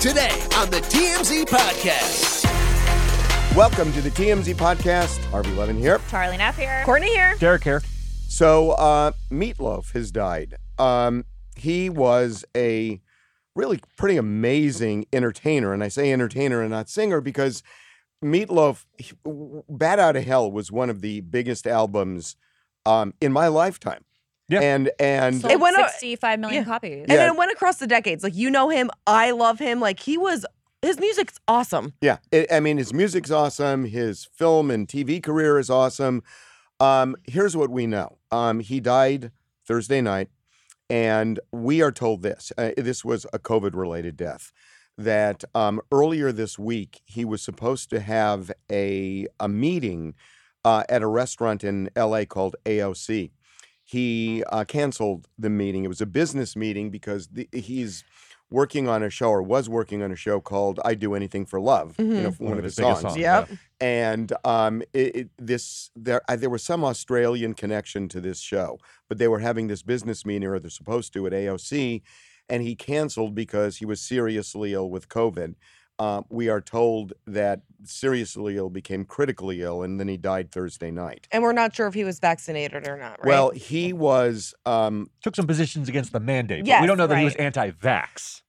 Today on the TMZ Podcast. Welcome to the TMZ podcast. Harvey Levin here. Charlie Neff here. Courtney here. Derek here. So, uh, Meatloaf has died. Um, he was a really pretty amazing entertainer, and I say entertainer and not singer because Meatloaf, he- "Bat Out of Hell" was one of the biggest albums um, in my lifetime. Yeah. and and Sold It went o- 65 million yeah. copies. And Yeah. it went across the decades. Like you know him, I love him. Like he was his music's awesome. Yeah, it, I mean, his music's awesome. His film and TV career is awesome. Um, here's what we know: um, he died Thursday night, and we are told this. Uh, this was a COVID-related death. That um, earlier this week he was supposed to have a a meeting uh, at a restaurant in L.A. called AOC. He uh, canceled the meeting. It was a business meeting because the, he's working on a show or was working on a show called "I Do Anything for Love." You know, Mhm. one, of his biggest songs. songs. Yep. And um, it, it, this there uh, there was some Australian connection to this show, but they were having this business meeting, or they're supposed to, at AOC, and he canceled because he was seriously ill with COVID. Uh, we are told that seriously ill became critically ill, and then he died Thursday night. And we're not sure if he was vaccinated or not, right? Well, he was. Um, Took some positions against the mandate, but we don't know that he was anti-vax.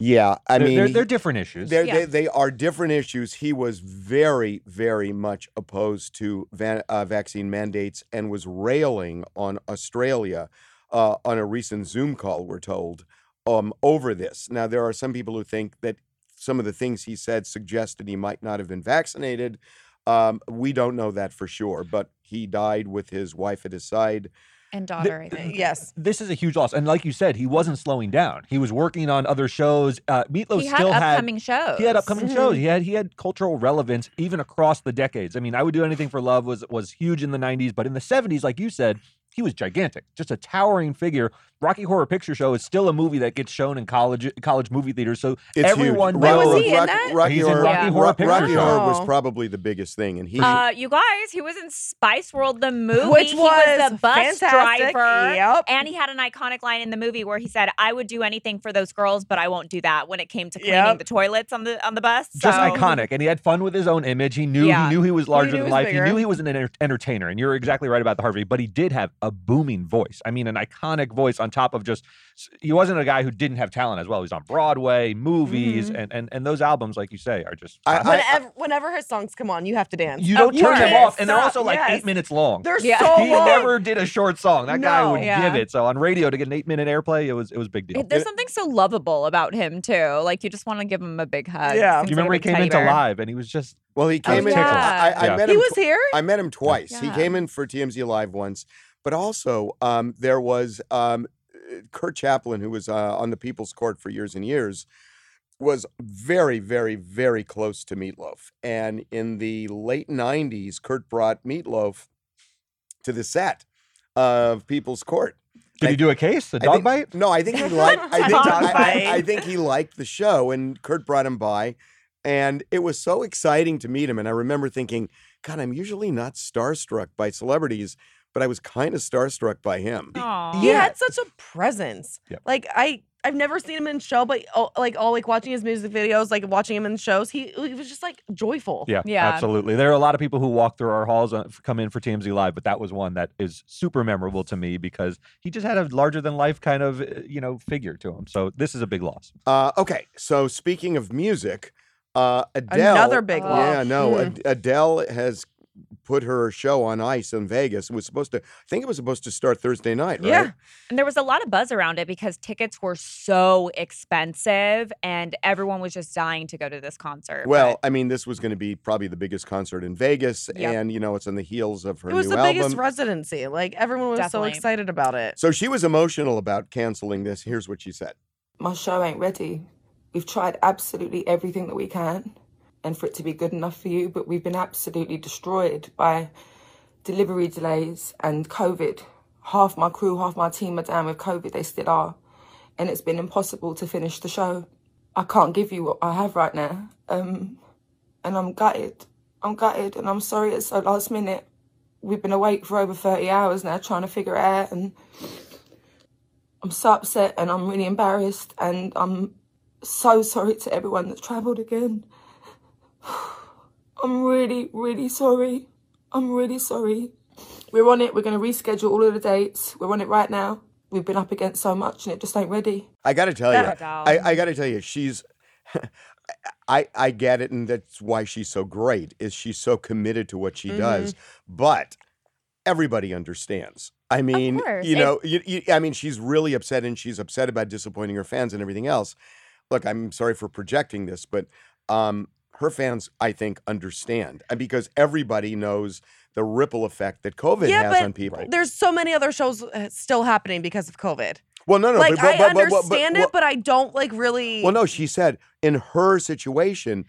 yeah, I They're- mean, they're, they're different issues. They're, Yeah. they, they are different issues. He was very, very much opposed to va- uh, vaccine mandates and was railing on Australia uh, on a recent Zoom call, we're told, um, over this. Now, there are some people who think that some of the things he said suggested he might not have been vaccinated. Um, we don't know that for sure, but he died with his wife at his side. and daughter, I think. yes. this is a huge loss, and like you said, he wasn't slowing down. He was working on other shows. Uh, Meatloaf He had still upcoming shows. He had upcoming Mhm. shows. He had he had cultural relevance even across the decades. I mean, I would do anything for love was was huge in the '90s, but in the '70s, like you said, he was gigantic, just a towering figure. Rocky Horror Picture Show is still a movie that gets shown in college college movie theaters. So It's everyone huge. Knows. was he in Rocky, that? Rocky He's in Horror, Rocky Yeah. Horror Picture Rocky Show. Horror was probably the biggest thing, and he. Uh, you guys, he was in Spice World, the movie. Which he was the bus fantastic. driver. Yep. And he had an iconic line in the movie where he said, "I would do anything for those girls, but I won't do that." When it came to cleaning Yep. the toilets on the on the bus, just iconic and he had fun with his own image he knew Yeah. he knew he was larger knew than life bigger. he knew he was an enter- entertainer and you're exactly right about the harvey but he did have a booming voice i mean an iconic voice on top of just he wasn't a guy who didn't have talent as well he was on broadway movies Mhm. and, and and those albums like you say are just I- classic. Whenever, whenever his songs come on, you have to dance. you Oh, don't turn them can't off and they're also like Yes. eight minutes long They're Yeah. so he long. never did a short song that guy would Yeah. give it so on radio to get an eight minute airplay it was it was big deal There's something so lovable about him too. Like you just want to give him a big hug. Yeah. Do you like remember he came teddy into live and he was just Well, he came in. yeah. I, I Yeah. met He him. was here. I met him twice. He came in for TMZ Live once, but also um, there was um, Curt Chaplin, who was uh, on the People's Court for years and years, was very, very, very close to Meatloaf. And in the late '90s, Curt brought Meatloaf to the set of People's Court. did I- he do a case a I dog think- bite No, I think he liked. I think, Dog I, I- I think he liked the show, and Curt brought him by, and it was so exciting to meet him. And I remember thinking, God, I'm usually not starstruck by celebrities, but I was kind of starstruck by him. Aw. He had such a presence. Yep. Like I, I've never seen him in show, but oh, like all like watching his music videos, like watching him in shows, he, he was just like joyful. Yeah, Yeah. absolutely. There are a lot of people who walk through our halls, uh, come in for TMZ Live, but that was one that is super memorable to me because he just had a larger than life kind of, uh, you know, figure to him. So this is a big loss. Uh, okay, so speaking of music, uh, Adele. Another big loss. Yeah, no, Mm. Ad- Adele has put her show on ice in Vegas. It was supposed to. I think it was supposed to start Thursday night. Right? Yeah. And there was a lot of buzz around it because tickets were so expensive and everyone was just dying to go to this concert. Well, but- I mean, this was going to be probably the biggest concert in Vegas, Yep. and you know, it's on the heels of her It was the album. biggest residency. Like everyone was Definitely. so excited about it. so she was emotional about canceling this. Here's what she said. my show ain't ready. We've tried absolutely everything that we can and for it to be good enough for you, but we've been absolutely destroyed by delivery delays and COVID. Half my crew, half my team are down with COVID, they still are. And it's been impossible to finish the show. I can't give you what I have right now. Um, and I'm gutted. I'm gutted and I'm sorry it's so last minute. We've been awake for over 30 hours now trying to figure it out and I'm so upset and I'm really embarrassed and I'm so sorry to everyone that's travelled again. I'm really, really sorry. I'm really sorry. We're on it. We're going to reschedule all of the dates. We're on it right now. We've been up against so much and it just ain't ready. I got to tell you, Without a doubt. I, I got to tell you, she's. I I get it, and that's why she's so great. Is she's so committed to what she does, but everybody understands. I mean, you know, you, you, I mean, she's really upset, and she's upset about disappointing her fans and everything else. Look, I'm sorry for projecting this, but um, her fans, I think, understand because everybody knows the ripple effect that COVID yeah, has on people. there's so many other shows uh, still happening because of COVID. Well, no, no, like but, but, I but, understand it, but I don't like really. Well, no, she said in her situation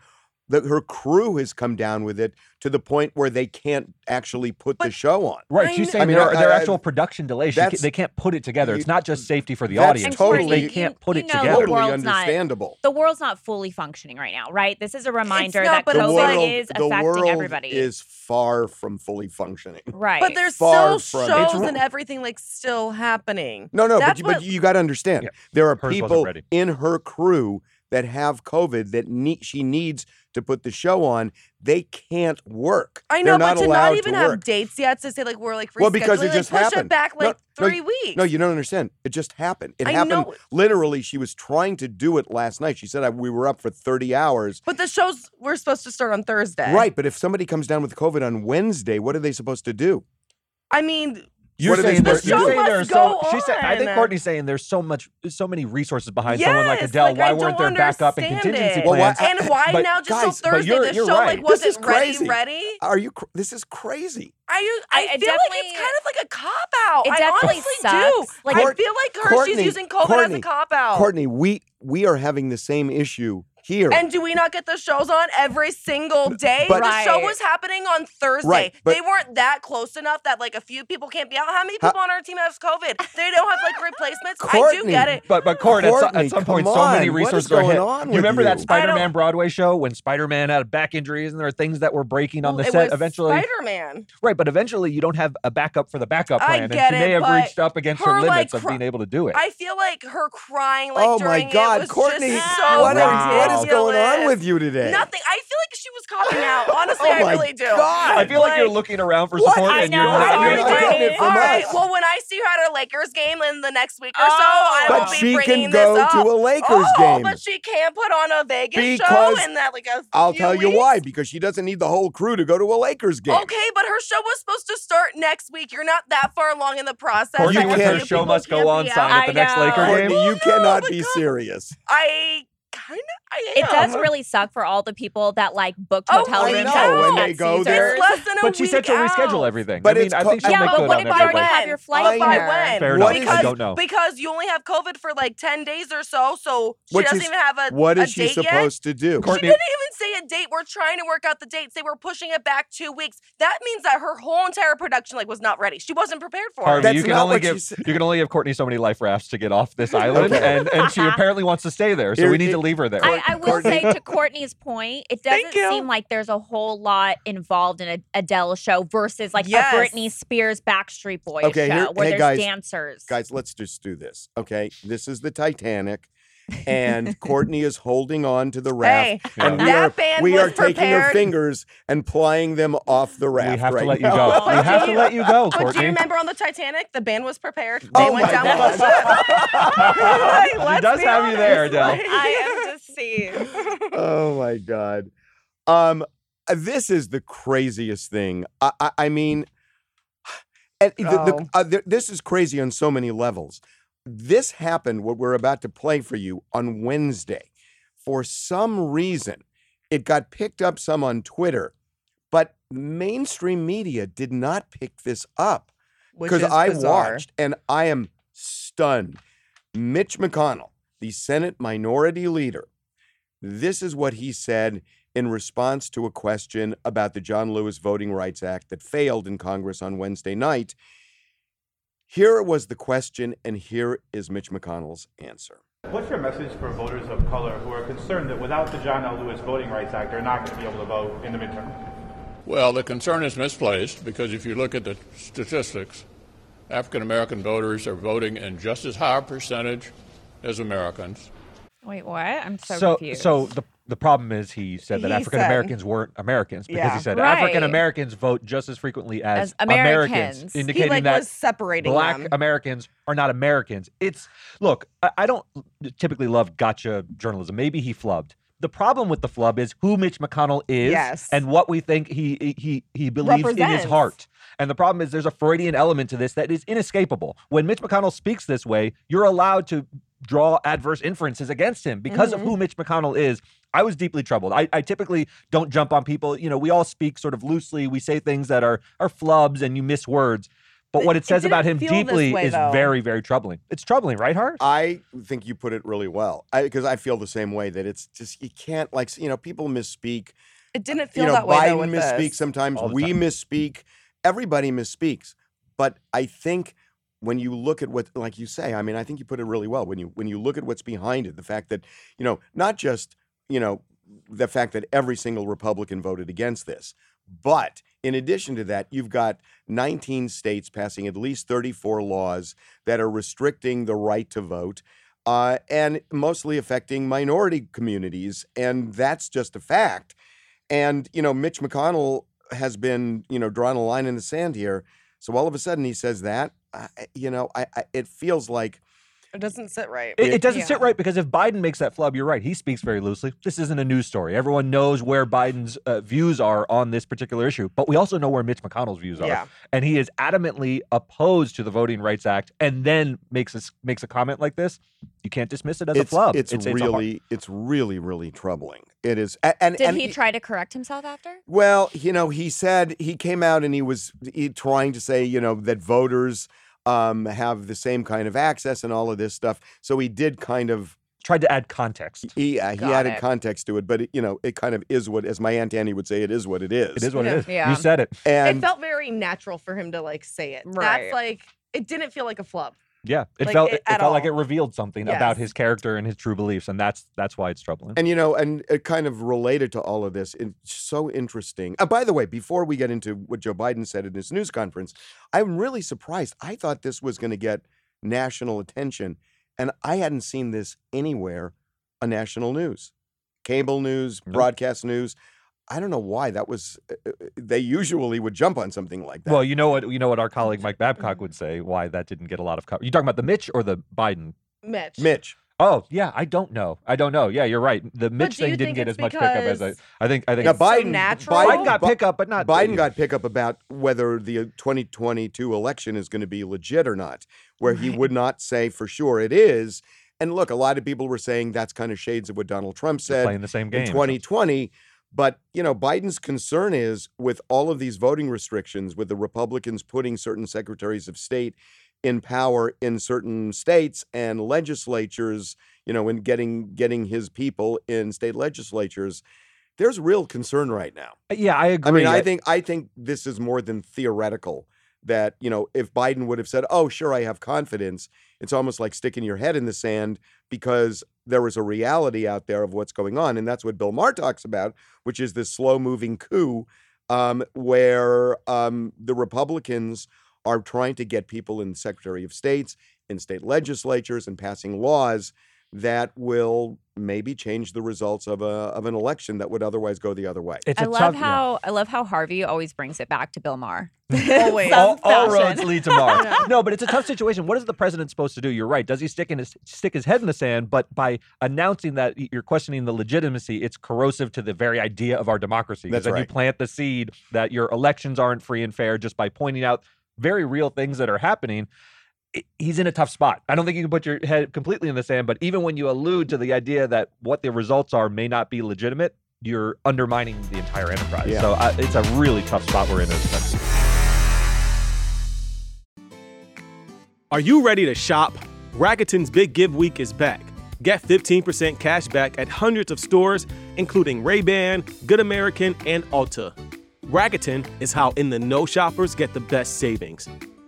that her crew has come down with it to the point where they can't actually put the show on. Right, she's saying I mean, there, I- there are I- actual production delays. She ca- that's- they can't put it together. It's not just safety for the that's audience. totally- they can't put you it know together. Totally world's not- understandable. the world's not fully functioning right now, right? This is a reminder not, that but the COVID like- world, is the affecting world everybody. is far from fully functioning. right. but there's far still from shows and everything like still happening. No, no, but That's you, but what- you got to understand, Yeah, there are hers people in her crew that have COVID that she needs to put the show on. They can't work. I They're know, not but to not even to have dates yet to say like we're like rescheduling, Well, because it like, just push happened. it back like no, three weeks. No, you don't understand. It just happened. It I happened know. literally. She was trying to do it last night. She said I, we were up for 30 hours. But the shows were supposed to start on Thursday. Right, but if somebody comes down with COVID on Wednesday, what are they supposed to do? I mean, You're What saying supposed there, to you're do? saying The there are show so. She said, I think. Courtney's saying there's so much, so many resources behind someone like Yes, Adele. like, why I weren't there backup and contingency it. Well, why- plans? and why but now just guys, till but Thursday? you're- the you're show right. like wasn't ready. crazy. Ready? Are you? This is crazy. I, I- I, feel like it's kind of like a cop out. It I honestly sucks. do. Like- I feel like her Courtney, she's using COVID as a cop out. Courtney, we we are having the same issue here. And do we not get the shows on every single day? But- the show was happening on Thursday. Right, but- they weren't that close enough that like a few people can't be out. How many How- people on our team have COVID? They don't have like replacements. I do get it. But but Court, at, some, Courtney, at some point, come so many on. What is resources are going hit. on you remember you? that Spider-Man Broadway show when Spider-Man had back injuries and there were things that were breaking on Well, the it set. was Eventually, Spider-Man. right? But eventually, you don't have a backup for the backup I plan, and get she may have reached up against her, her, like, limits of being able to do it. I feel like her crying like oh my God, it was Courtney, just so what, are- what is going on with you today? Nothing. I feel like she was copping out. Oh Honestly, Oh I my really do. God. I feel like, you're looking around for What? support, I and you're know, not. I'm you're not not- getting it from All right. us. Well, when I see her at a Lakers game in the next week or so, Oh. I will But be she bringing can go this up. to a Lakers oh, game. but she can't put on a Vegas Because show in that like a I'll few tell you why. Because she doesn't need the whole crew to go to a Lakers game. Okay, but her show was supposed to start next week. You're not that far along in the process. Courtney You with can't- her show must go on sign at the next know. Laker Courtney, game. you cannot be serious. I kind of. I It does really suck for all the people that like booked Oh, hotel I rooms know. at, When they go Caesars. there- It's less than a But she week said to reschedule out. everything. But I mean, it's I think she'll Yeah, make but good what on if that. you already have your flight know. By when? Fair enough. I Because, don't know. Because you only have COVID for like 10 days or so, so she Which doesn't is- even have a What a is she date yet. supposed to do? She didn't even say a date. We're trying to work out the dates. They were pushing it back two weeks. That means that her whole entire production like was not ready. She wasn't prepared for Harvey, it. That's you can only what give you can only give Courtney so many life rafts to get off this island, and and she apparently wants to stay there, so we need to leave her there. I, I will Courtney- say to Courtney's point, it doesn't seem like there's a whole lot involved in a Adele show versus like Yes. a Britney Spears Backstreet Boys Okay, show here- where hey, there's guys, dancers. Guys, let's just do this. Okay. This is the Titanic. And Courtney is holding on to the raft. Hey, and we that are, band we was are taking her fingers and plying them off the raft. we have right to let you now. go. But We have to you- let you go, But do you Courtney. remember on the Titanic, the band was prepared. They Oh went down God. with the. Like, She let's does be have you there, honest. Adele. Like- I am deceived. oh my god um this is the craziest thing i i, I mean and the, the, Oh. uh, th- this is crazy on so many levels this happened what we're about to play for you on wednesday for some reason it got picked up some on twitter but mainstream media did not pick this up because I bizarre. watched and I am stunned. Mitch McConnell, the Senate Minority Leader, this is what he said in response to a question about the John Lewis Voting Rights Act that failed in Congress on Wednesday night. Here was the question, and here is Mitch McConnell's answer. What's your message for voters of color who are concerned that without the John L. Lewis Voting Rights Act, they're not going to be able to vote in the midterm? Well, the concern is misplaced because if you look at the statistics, African American voters are voting in just as high a percentage as Americans. Wait, what? I'm so, so confused. so the the problem is he said that African Americans weren't Americans because Yeah. he said Right. African Americans vote just as frequently as, As Americans. He, He indicating like that was separating black them. Americans are not Americans. It's look, I, I don't typically love gotcha journalism. Maybe he flubbed. The problem with the flub is who Mitch McConnell is Yes. and what we think he he he believes in his Represents. heart. And the problem is there's a Freudian element to this that is inescapable. When Mitch McConnell speaks this way, you're allowed to draw adverse inferences against him because of Mm-hmm. who Mitch McConnell is. I was deeply troubled. I, I typically don't jump on people. You know, we all speak sort of loosely. We say things that are are flubs and you miss words. But But what it it says about him didn't feel this deeply way, is though. very, very troubling. It's troubling, right, Harsh? I think you put it really well because I, feel the same way that it's just you can't like you know people misspeak. It didn't feel you know that way though Biden with misspeaks this. sometimes. We time. misspeak. Everybody misspeaks. But I think when you look at what, like you say, I mean, I think you put it really well. When you when you look at what's behind it, the fact that you know not just you know the fact that every single Republican voted against this, but in addition to that, you've got 19 states passing at least 34 laws that are restricting the right to vote. Uh, and mostly affecting minority communities. And that's just a fact. And, you know, Mitch McConnell has been, you know, drawing a line in the sand here. So all of a sudden he says that, You know, I, I, it feels like It doesn't sit right. It, it doesn't Yeah. sit right because if Biden makes that flub, you're right. He speaks very loosely. This isn't a news story. Everyone knows where Biden's uh, views are on this particular issue, but we also know where Mitch McConnell's views are. Yeah. And he is adamantly opposed to the Voting Rights Act, and then makes a, s- makes a comment like this. You can't dismiss it as it's, a flub. it's, a hard- really, it's really, really troubling. It is. a- And, Did and he try to correct himself after? Well, you know, he said he came out and he was he, trying to say, you know, that voters um, have the same kind of access and all of this stuff. So he did kind of tried to add context. he uh, he added it. context to it, but it, you know, it kind of is what, as my aunt Annie would say, it is what it is. It is what Yeah. it is. Yeah. You said it. And it felt very natural for him to like say it. Right. That's like it didn't feel like a flub. Yeah, it Like, felt it- it, at felt like it revealed something about his character and his true beliefs, and that's that's why it's troubling. And you know, and it kind of related to all of this. It's so interesting. Uh, by the way, before we get into what Joe Biden said in his news conference, I'm really surprised. I thought this was going to get national attention, and I hadn't seen this anywhere on national news, cable news, Nope. broadcast news. I don't know why that was. uh, uh, They usually would jump on something like that. well, you know what you know what our colleague Mike Babcock would say why that didn't get a lot of coverage. You talking about the Mitch or the Biden? Mitch. Mitch, Oh yeah, I don't know. I don't know. Yeah, you're right. The Mitch thing didn't get as much pickup as I. because I think. I think Now, It's so Biden, natural? Biden got pickup, but not Biden got pickup about whether the 2022 election is going to be legit or not, where he would not say for sure it is. And look, a lot of people were saying that's kind of shades of what Donald Trump They're said playing the same game. in 2020. But, you know, Biden's concern is with all of these voting restrictions, with the Republicans putting certain secretaries of state in power in certain states and legislatures, you know, and getting getting his people in state legislatures, there's real concern right now. Yeah, I agree. I mean, I think I think this is more than theoretical. That you know, if Biden would have said, "Oh, sure, I have confidence," it's almost like sticking your head in the sand because there is a reality out there of what's going on, and that's what Bill Maher talks about, which is this slow-moving coup, um, where um, the Republicans are trying to get people in the Secretary of States, in state legislatures, and passing laws that will maybe change the results of a of an election that would otherwise go the other way. it's I a love tough, yeah. how I love how Harvey always brings it back to Bill Maher. Always. All, all roads lead to Mars. no, but it's a tough situation. What is the president supposed to do? You're right. Does he stick in his stick his head in the sand? But by announcing that you're questioning the legitimacy, it's corrosive to the very idea of our democracy. 'Cause That's then you plant the seed that your elections aren't free and fair just by pointing out very real things that are happening. I- He's in a tough spot. I don't think you can put your head completely in the sand, but even when you allude to the idea that what the results are may not be legitimate, you're undermining the entire enterprise. Yeah. So uh, it's a really tough spot we're in as a country. Are you ready to shop? Rakuten's Big Give Week is back. Get 15% cash back at hundreds of stores, including Ray-Ban, Good American, and Ulta. Rakuten is how in the know shoppers get the best savings.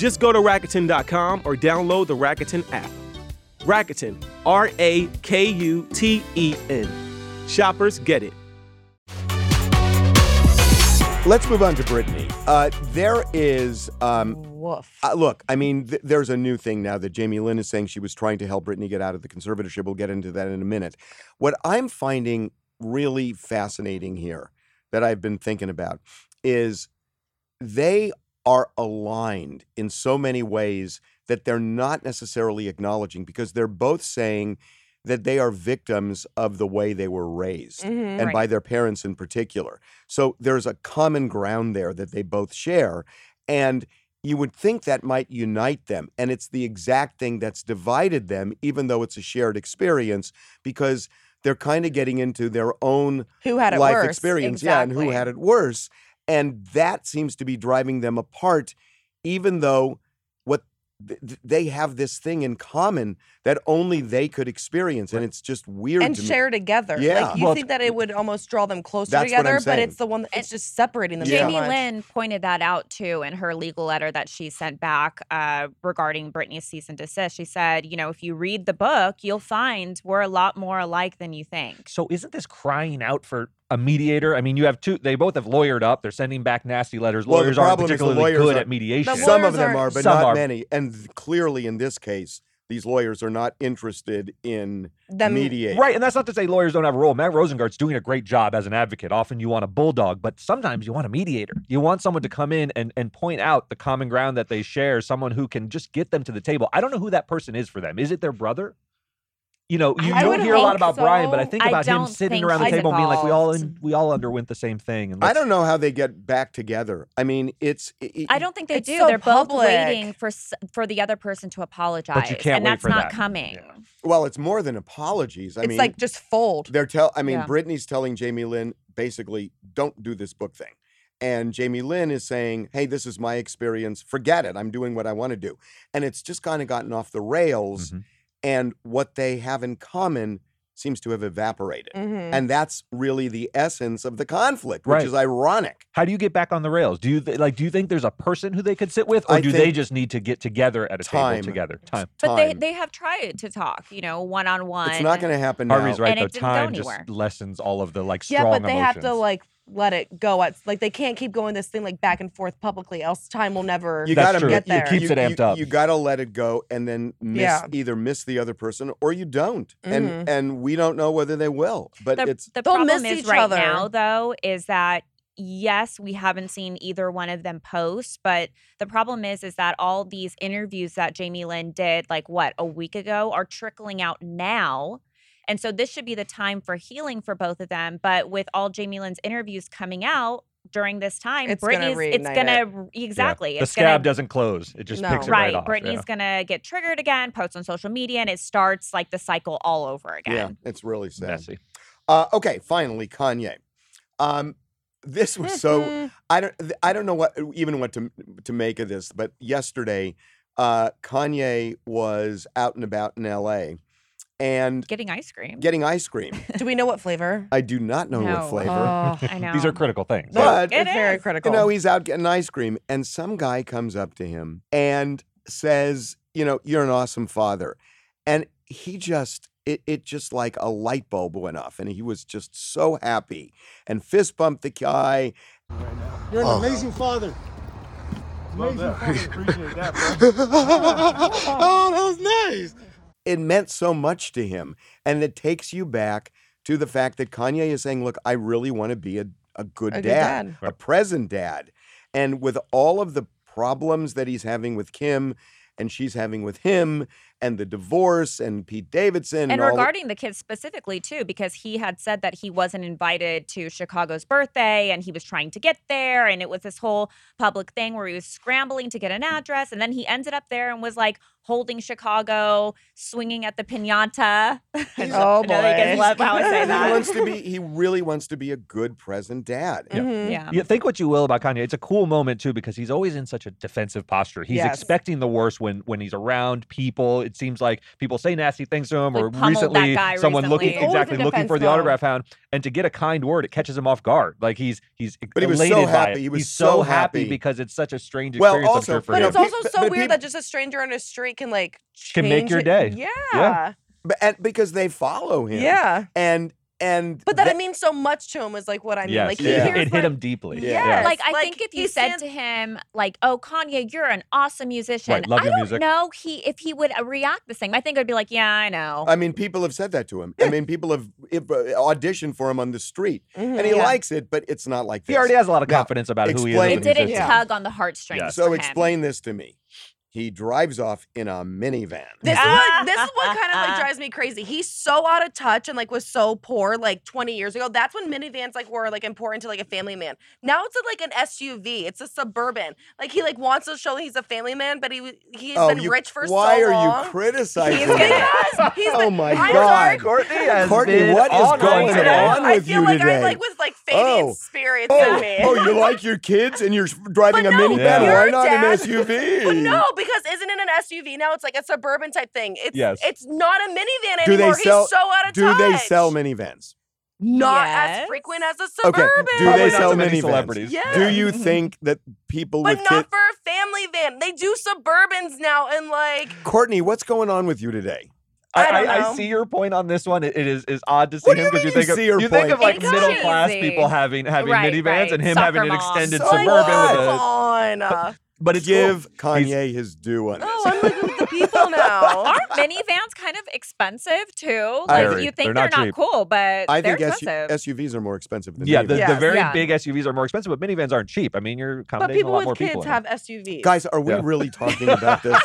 Just go to Rakuten.com or download the Rakuten app. Rakuten, R A K U T E N. Shoppers get it. Let's move on to Britney. Uh, there is, um, Woof. uh, look, I mean, th- there's a new thing now that Jamie Lynn is saying she was trying to help Britney get out of the conservatorship. We'll get into that in a minute. What I'm finding really fascinating here that I've been thinking about is they are aligned in so many ways that they're not necessarily acknowledging because they're both saying that they are victims of the way they were raised Mhm. and Right. by their parents in particular. So there's a common ground there that they both share. And you would think that might unite them. And it's the exact thing that's divided them, even though it's a shared experience, because they're kind of getting into their own Who had it life worse? experience. Yeah, and who had it worse. And that seems to be driving them apart, even though what th- th- they have this thing in common that only they could experience. And it's just weird and to me. share together. Yeah. Like you Well, think that it would almost draw them closer That's what I'm together, but it's the one that it's just separating them Yeah. so Jamie. Lynn pointed that out too in her legal letter that she sent back uh, regarding Britney's cease and desist. She said, you know, if you read the book, you'll find we're a lot more alike than you think. So isn't this crying out for a mediator? I mean, you have two. They both have lawyered up. They're sending back nasty letters. Well, lawyers aren't problem is the particularly lawyers good are- at mediation. Some of them are- are, but not are. many. And clearly, in this case, these lawyers are not interested in Them- mediating. Right, and that's not to say lawyers don't have a role. Matt Rosengart's doing a great job as an advocate. Often you want a bulldog, but sometimes you want a mediator. You want someone to come in and, and point out the common ground that they share, someone who can just get them to the table. I don't know who that person is for them. Is it their brother? You know, you I don't hear a lot hope about Bryan, but I so. think I about him sitting around the table and being like, "We all involved. we all underwent the same thing." And I don't know how they get back together. I mean, it's. i- I don't think they do. so They're both waiting for for the other person to apologize, can't and wait that's for not that. coming. Yeah. Well, it's more than apologies. I mean it's mean, like just fold. they're tell. I mean, Yeah. Britney's telling Jamie Lynn basically, don't do this book thing. And Jamie Lynn is saying, hey, this is my experience. Forget it. I'm doing what I want to do. And it's just kind of gotten off the rails. Mhm. And what they have in common seems to have evaporated. Mhm. And that's really the essence of the conflict, which Right. is ironic. How do you get back on the rails? Do you th- like? Do you think there's a person who they could sit with, or I do they just need to get together at a time. table together? Time. But they, Time. they have tried to talk, you know, one on one. It's not going to happen now. Harvey's right And though. it didn't Time anywhere. just lessens all of the like yeah, but they have to like let it go. At like they can't keep going this thing like back and forth publicly, else time will never. You gotta true. get It there. keeps you, it amped you- up. You got to let it go and then miss Yeah. either miss the other person or you don't. Mhm. And and we don't know whether they will. But the, it's the problem miss is each right other. now though is that yes we haven't seen either one of them post but the problem is is that all these interviews that jamie lynn did like what a week ago are trickling out now and so this should be the time for healing for both of them but with all jamie lynn's interviews coming out during this time It's gonna britney's it's gonna Yeah. exactly The it's scab gonna doesn't close. It just No. picks it right right, off. britney's yeah. gonna get triggered again post on social media and it starts like the cycle all over again yeah, it's really sad. messy. Uh, okay, finally, Kanye. Um, this was so I don't I don't know what even what to to make of this, but yesterday, uh, Kanye was out and about in L.A. and getting ice cream getting ice cream. Do we know what flavor? I do not know No. what flavor. Oh, i know These are critical things. no, But- it's very critical. You know, he's out getting ice cream, and some guy comes up to him and says, "You know, you're an awesome father," and he just. It, it just like a light bulb went off, and he was just so happy and fist bumped the guy. You're an oh. amazing father. Love that. Appreciate that, bro. oh, that was nice. It meant so much to him, and it takes you back to the fact that Kanye is saying, "Look, I really want to be a, a good A good dad, dad. a present dad," and with all of the problems that he's having with Kim, and she's having with him, and the divorce and Pete Davidson and all the- regarding the kids specifically too because he had said that he wasn't invited to chicago's birthday and he was trying to get there and it was this whole public thing where he was scrambling to get an address and then he ended up there and was like holding chicago swinging at the piñata Oh, I know you boy. love how i say oh, he wants to be he really wants to be a good present dad. Mm-hmm. Yeah Yeah, think what you will about Kanye. It's a cool moment too because he's always in such a defensive posture. He's Yes. expecting the worst when when he's around people. It seems like people say nasty things to him, Like or pummeled that recently someone looking recently. Always exactly looking for the mode. autograph hound, and to get a kind word, it catches him off guard. Like he's he's But he was so happy. He was he's so happy happy. because it's such a strange Well, experience. also, sure for But you know, it's also so but weird people- that just a stranger on a street can like Can make change your it- day. Yeah. Yeah. But and because they follow him. Yeah. And and But that they- it means so much to him is like what I mean. yes, Like he Yeah. it, hears it hit like, him deeply. Yeah. Yes. like I like, think if you said stands- to him like, "Oh, Kanye, you're an awesome musician," Right, love I your don't music. know he if he would uh, react the same. I think I'd be like, "Yeah, I know." I mean, people have said that to him. I mean, people have if, uh, auditioned for him on the street, Mhm. and he Yeah. likes it, but it's not like this. He already has a lot of Now, confidence about who he is. explain- as it a didn't. Yeah. tug on the heartstrings. Yes. So for him. explain this to me. He drives off in a minivan. This is what this is what kind of like drives me crazy. He's so out of touch and like was so poor like 20 years ago. That's when minivans like were like important to like a family man. Now it's a, like an SUV. It's a suburban. Like he like wants to show he's a family man, but he w- he's oh, been you, rich for so long. why are you criticizing He's him? because he's Oh been, my I'm God. sorry. Courtney has Courtney, been what is going one today. on I with feel you like today? I'm like with like Fabian Oh. spirits oh. in Oh, me. oh, you like your kids and you're driving But a no, minivan? Yeah. Why your not an SUV? But no, because isn't it an SUV now? It's like a suburban type thing. It's Yes. it's not a minivan Do they anymore. sell- He's so out of Do touch. they sell minivans? Not as frequent as a suburban. Okay. suburban. Do Probably they not sell so many minivans? celebrities. Yeah. Do you mm-hmm. think that people But with not kids? for a family van. They do suburbans now, and like Courtney, what's going on with you today? I, I I, see your point on this one. It, it is is odd to see What him because you, mean think you of see your you think of like It's middle class people having having Right, minivans right. and him Soccer having an extended So suburban what? with a. on. But it's cool. Give Kanye his due on this. oh, I'm like with the people now. Aren't minivans kind of expensive too? Like agree. you think They're they're, not not, cool, but I they're think SU- expensive. SUVs are more expensive than Yeah, the, minivans. the very Yeah. big SUVs are more expensive, but minivans aren't cheap. I mean, you're But accommodating a people lot with more kids people. in have. SUVs. Guys, are we Yeah. really talking about this?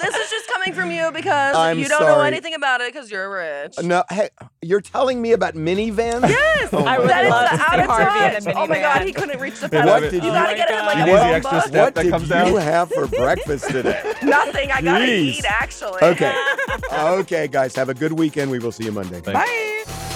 This is just coming from you because I'm you don't know sorry. anything about it because you're rich. no, hey, you're telling me about minivans? Yes, Oh I my would that is love God. the out of Harvey in a touch. Oh my god, he couldn't reach the What pedal. did you you- gotta Oh get my him like God. a You need the bomba. extra step What that did comes you down. have for breakfast today? Nothing. I gotta Jeez. eat actually. Okay. Okay, guys, have a good weekend. We will see you Monday. Thanks. Bye.